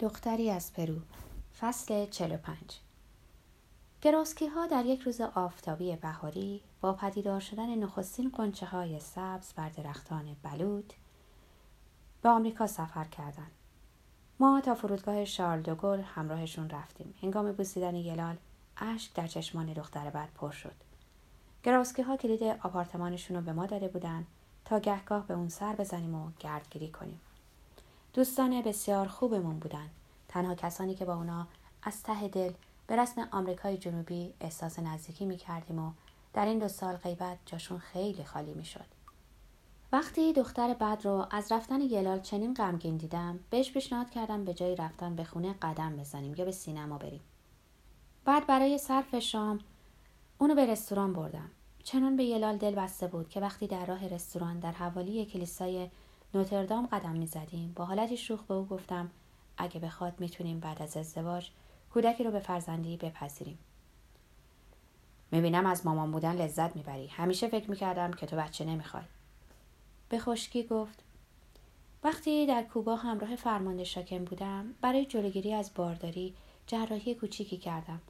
دختری از پرو فصل 45 گراسکی ها در یک روز آفتابی بهاری با پدیدار شدن نخستین قنچه های سبز بر درختان بلوط به آمریکا سفر کردند. ما تا فرودگاه شارل دوگل همراهشون رفتیم. هنگام بوسیدن یلال اشک در چشمان دختر بعد پر شد. گراسکی ها کلید آپارتمانشون رو به ما داده بودن تا گهگاه به اون سر بزنیم و گردگیری کنیم. دوستان بسیار خوبمون بودن. تنها کسانی که با اونا از ته دل به رسم آمریکای جنوبی احساس نزدیکی می کردیم و در این دو سال غیبت جاشون خیلی خالی می شد. وقتی دختر بعد رو از رفتن یلال چنین غمگین دیدم بهش پیشنهاد کردم به جای رفتن به خونه قدم بزنیم یا به سینما بریم بعد برای صرف شام اونو به رستوران بردم چنان به یلال دل بسته بود که وقتی در راه رستوران در حوالی کلیسای نوتردام قدم می‌زدیم. با حالتی شوخ به او گفتم اگه بخواد می‌تونیم بعد از ازدواج کودکی رو به فرزندی بپذیریم. می‌بینم از مامان بودن لذت می‌بری. همیشه فکر می‌کردم که تو بچه نمی‌خوای. به خشکی گفت وقتی در کوبا همراه فرمانده شاکم بودم برای جلوگیری از بارداری جراحی کوچیکی کردم.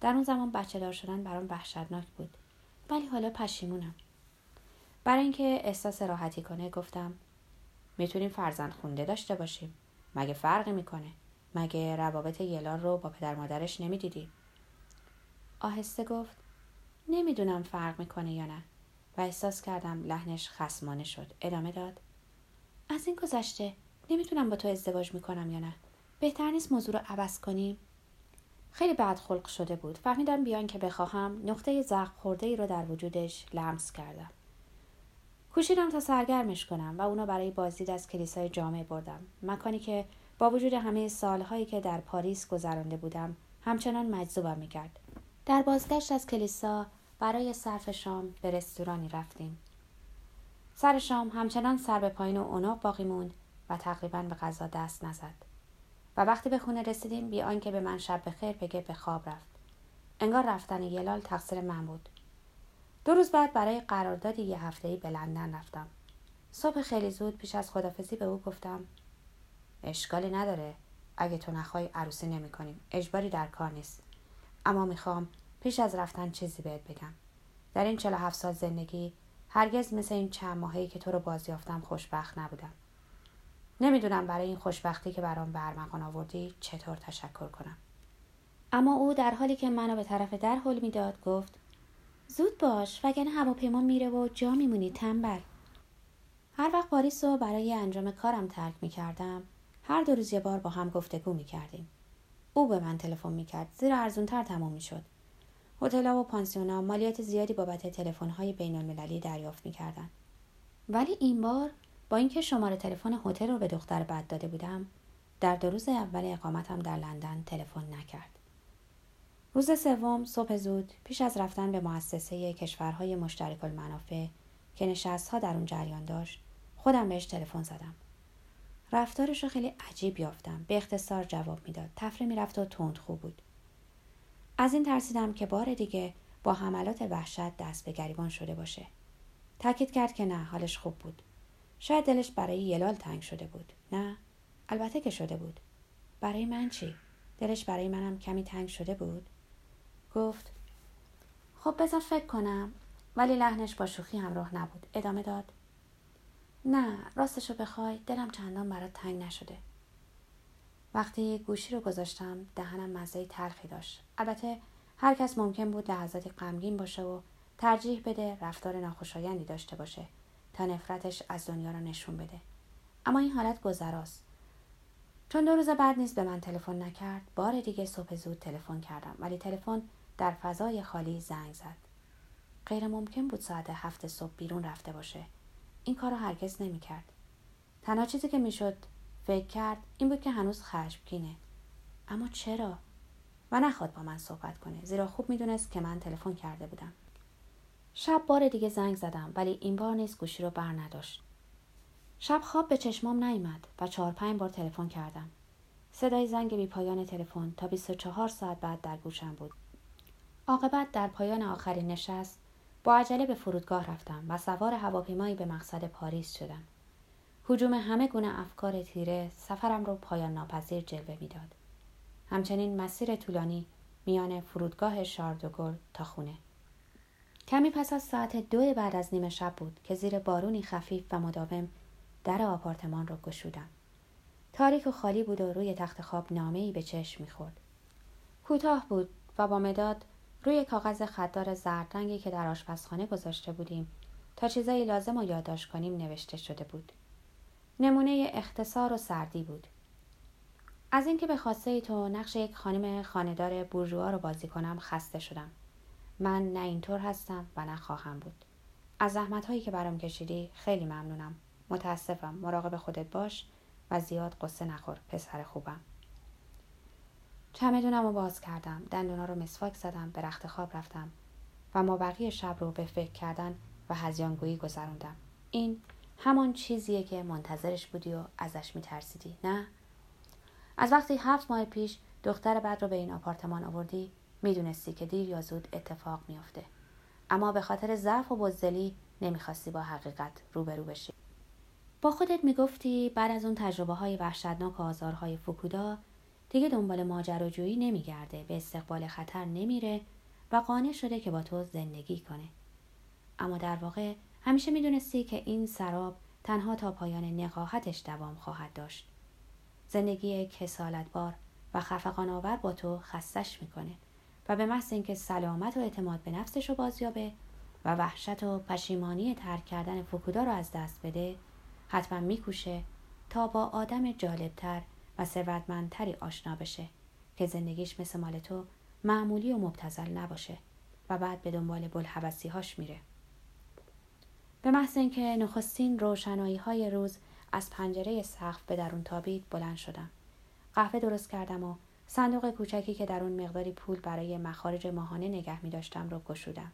در اون زمان بچه دار شدن برام وحشتناک بود. ولی حالا پشیمونم. برای اینکه احساس راحتی کنه گفتم می‌تونیم فرزند خونده داشته باشیم. مگه فرقی می‌کنه؟ مگه روابط یلال رو با پدر مادرش نمی‌دیدی؟ آهسته گفت نمی‌دونم فرق می‌کنه یا نه. و احساس کردم لحنش خسمانه شد. ادامه داد از این گذشته نمی‌تونم با تو ازدواج می‌کنم یا نه. بهتر نیست موضوع رو عوض کنیم؟ خیلی بد خلق شده بود. فهمیدم بیان که بخواهم نقطه زخم خورده ای رو در وجودش لمس کردم. کوشیدم تا سرگرمش کنم و اونو برای بازدید از کلیسای جامعه بردم. مکانی که با وجود همه سالهایی که در پاریس گذرانده بودم همچنان مجذوبم می‌کرد. در بازگشت از کلیسا برای صرف شام به رستورانی رفتیم. سر شام همچنان سر به پایین و اوناق باقی موند و تقریبا به غذا دست نزد. و وقتی به خونه رسیدیم بی آنکه به من شب بخیر بگه به خواب رفت. انگار رفتن یلال تقصیر من بود. دو روز بعد برای قراردادی یه هفتهای به لندن رفتم. صبح خیلی زود پیش از خدافزی به او گفتم اشکالی نداره. اگه تو نخوای عروسی نمی کنیم. اجباری در کار نیست. اما می‌خوام پیش از رفتن چیزی بهت بگم. در این 47 سال زندگی هرگز مثل این چند ماهی که تو رو بازیافتم خوشبخت نبودم. نمی‌دونم برای این خوشبختی که برام برمغان آوردی چطور تشکر کنم. اما او در حالی که منو به طرف در حل می‌داد گفت زود باش وگرنه هواپیما میره و جا میمونی تنبل. هر وقت پاریس رو برای انجام کارم ترک می‌کردم هر دو روز یه بار با هم گفتگو می‌کردیم. او به من تلفن می‌کرد زیرا ارزونتر تمام می‌شد. هتلها و پانسیونا مالیات زیادی بابت تلفن‌های بین‌المللی دریافت می‌کردند. ولی این بار با اینکه شماره تلفن هتل رو به دختر بد داده بودم در دو روز اول اقامتم در لندن تلفن نکرد. روز سوم صبح زود پیش از رفتن به مؤسسه کشورهای مشترک المنافع که نشستها در اون جریان داشت خودم بهش تلفن زدم. رفتارش رو خیلی عجیب یافتم. به اختصار جواب می‌داد. تفره می‌رفت و تند خوب بود. از این ترسیدم که بار دیگه با حملات وحشت دست به گریبان شده باشه. تاکید کرد که نه حالش خوب بود. شاید دلش برای یلال تنگ شده بود. نه البته که شده بود. برای من چی؟ دلش برای منم کمی تنگ شده بود؟ گفت خب بذار فکر کنم ولی لحنش با شوخی همراه نبود. ادامه داد نه راستشو بخوای دلم چندان برات تنگ نشده. وقتی گوشی رو گذاشتم دهنم مزه تلخی داشت. البته هر کس ممکن بود لحظاتی غمگین باشه و ترجیح بده رفتار ناخوشایندی داشته باشه تا نفرتش از دنیا رو نشون بده. اما این حالت گذراست. چون دو روز بعد نیز به من تلفن نکرد بار دیگه صبح زود تلفن کردم. ولی تلفن در فضای خالی زنگ زد. غیر ممکن بود ساعت هفت صبح بیرون رفته باشه. این کار رو هرگز نمی‌کرد. تنها چیزی که می‌شد فکر کرد این بود که هنوز خشمگینه. اما چرا؟ و نخواد با من صحبت کنه زیرا خوب می‌دونست که من تلفن کرده بودم. شب بار دیگه زنگ زدم ولی این بار نیز گوشی رو بر نداشت. شب خواب به چشمام نیامد و چهار پنج بار تلفن کردم. صدای زنگ بی پایان تلفن تا 24 ساعت بعد در گوشم بود. عاقبت در پایان آخرین نشست با عجله به فرودگاه رفتم و سوار هواپیمایی به مقصد پاریس شدم. حجوم همه گونه افکار تیره سفرم رو پایان ناپذیر جلوه می‌داد. همچنین مسیر طولانی میان فرودگاه شاردوگل تا خونه. کمی پس از ساعت دو بعد از نیمه شب بود که زیر بارونی خفیف و مداوم در آپارتمان را گشودم. تاریک و خالی بود و روی تخت خواب نامه ای به چشم می‌خورد. کوتاه بود و با مداد روی کاغذ خطدار زرد رنگی که در آشپزخانه گذاشته بودیم تا چیزایی لازم و یادداشت کنیم نوشته شده بود. نمونه اختصار و سردی بود. از اینکه به خواسته تو نقش یک خانم خاندار بورژوا رو بازی کنم خسته شدم. من نه اینطور هستم و نه خواهم بود. از زحمت هایی که برام کشیدی خیلی ممنونم. متاسفم. مراقب خودت باش و زیاد قصه نخور پسر خوبم. چمدونم رو باز کردم. دندونا رو مسواک زدم به رخت خواب رفتم و ما بقیه شب رو به فکر کردن و هزیانگویی گذروندم. این همان چیزیه که منتظرش بودی و ازش میترسیدی نه؟ از وقتی هفت ماه پیش دختر بعد رو به این آپارتمان آوردی می‌دونستی که دیر یا زود اتفاق میافته. اما به خاطر ضعف و بزدلی نمی‌خواستی با حقیقت روبرو بشی. با خودت می‌گفتی بعد از اون تجربه های وحشتناک و آزارهای فکودا دیگه دنبال ماجراجویی نمیگرده به استقبال خطر نمیره و قانع شده که با تو زندگی کنه. اما در واقع همیشه می‌دونستی که این سراب تنها تا پایان نقاهتش دوام خواهد داشت. زندگی کسالتبار و خفقان آور با تو خستش می‌کنه و به محض اینکه سلامت و اعتماد به نفسش رو بازیابه و وحشت و پشیمانی ترک کردن فکودا رو از دست بده حتما میکوشه تا با آدم جالبتر و ثروتمندتری آشنا بشه که زندگیش مثل مال تو معمولی و مبتزل نباشه و بعد به دنبال هاش میره. به محض اینکه نخستین روشنایی های روز از پنجره سقف به درون تابید بلند شدم. قهوه درست کردم و صندوق کوچکی که در اون مقداری پول برای مخارج ماهانه نگه می داشتم رو گشودم.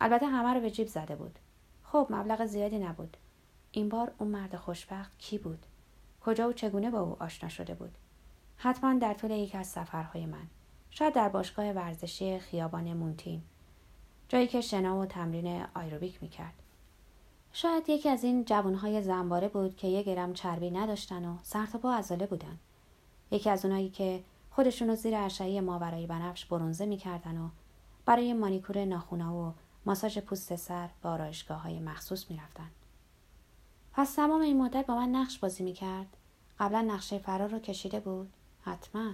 البته همه رو به جیب زده بود. خب مبلغ زیادی نبود. این بار اون مرد خوشبخت کی بود؟ کجا و چگونه با او آشنا شده بود. حتما در طول یکی از سفرهای من. شاید در باشگاه ورزشی خیابان مونتین. جایی که شنا و تمرین آیروبیک می‌کرد. شاید یکی از این جوانهای زنباره بود که یه گرم چربی نداشتن و سر تا پا عضله بودن. یکی از اونایی که خودشون رو زیر اشعه ماورای بنفش برونزه می‌کردن و برای مانیکور ناخونا و ماساژ پوست سر به آرایشگاه های مخصوص می‌رفتن. پس تمام این مدت با من نقش بازی می‌کرد. قبلا نقشه فرار رو کشیده بود. حتما.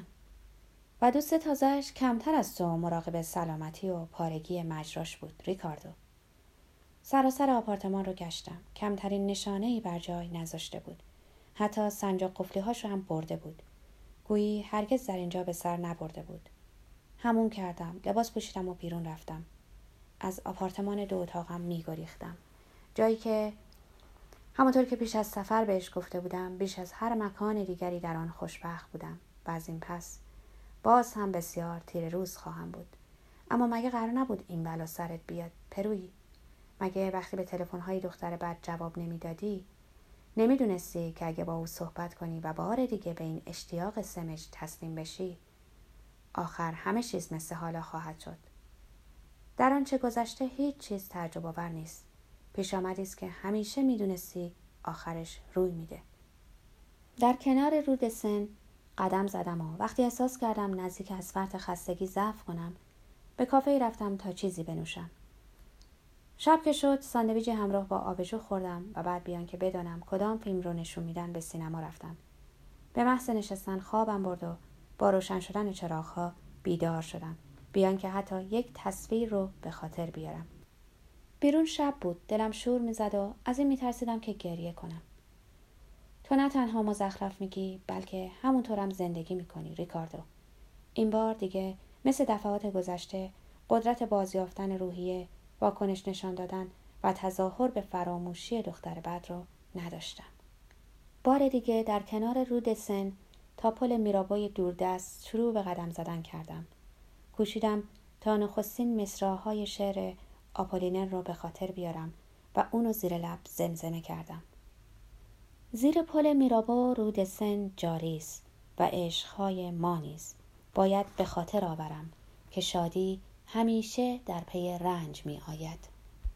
و دوست تازهش کمتر از تو مراقب سلامتی و پارگی مجراش بود ریکاردو. سراسر آپارتمان رو گشتم. کمترین نشانه ای بر جای نذاشته بود. حتی سنجاق قفلی هاش هم برده بود. گویی هرگز در اینجا به سر نبرده بود. همون کردم. لباس پوشیدم و بیرون رفتم. از آپارتمان دو اتاقم میگریختم. جایی که همونطور که پیش از سفر بهش گفته بودم بیش از هر مکان دیگری در آن خوشبخت بودم. و از این پس باز هم بسیار تیر روز خواهم بود. اما مگه قرار نبود این بلا سرت بیاد پرویی مگه وقتی به تلفن های دختر بعد جواب نمی‌دادی؟ نمی‌دونستی که اگه با او صحبت کنی و بار دیگه به این اشتیاق سمج تسلیم بشی آخر همه چیز مثل حالا خواهد شد. در آنچه گذشته هیچ چیز تعجب آور نیست. پیش آمدی است که همیشه می‌دونستی آخرش روی میده. در کنار رود سن قدم زدم و وقتی احساس کردم نزدیک از فرط خستگی ضعف کنم به کافه رفتم تا چیزی بنوشم. شب که شد ساندویج همراه با آبجو خوردم و بعد بیان که بدانم کدام فیلم رو نشون میدن به سینما رفتم. به محض نشستن خوابم برد و با روشن شدن چراغها بیدار شدم. بیان که حتی یک تصویر رو به خاطر بیارم. بیرون شب بود دلم شور می‌زد و از این میترسیدم که گریه کنم. تو نه تنها مزخرف میگی بلکه همونطورم زندگی می‌کنی ریکاردو. این بار دیگه مثل دفعات گذشته قدرت بازیافتن روحیه واکنش نشان دادن و تظاهر به فراموشی دختر بد را نداشتم. بار دیگه در کنار رود سن تا پل میرابوی دوردست شروع به قدم زدن کردم. کوشیدم تا نخستین مصراع‌های شعر آپولینر را به خاطر بیارم و اونو زیر لب زمزمه کردم زیر پل میرابو رود سن جاری است و عشقهای ما نیز باید به خاطر آورم که شادی همیشه در پی رنج می آید.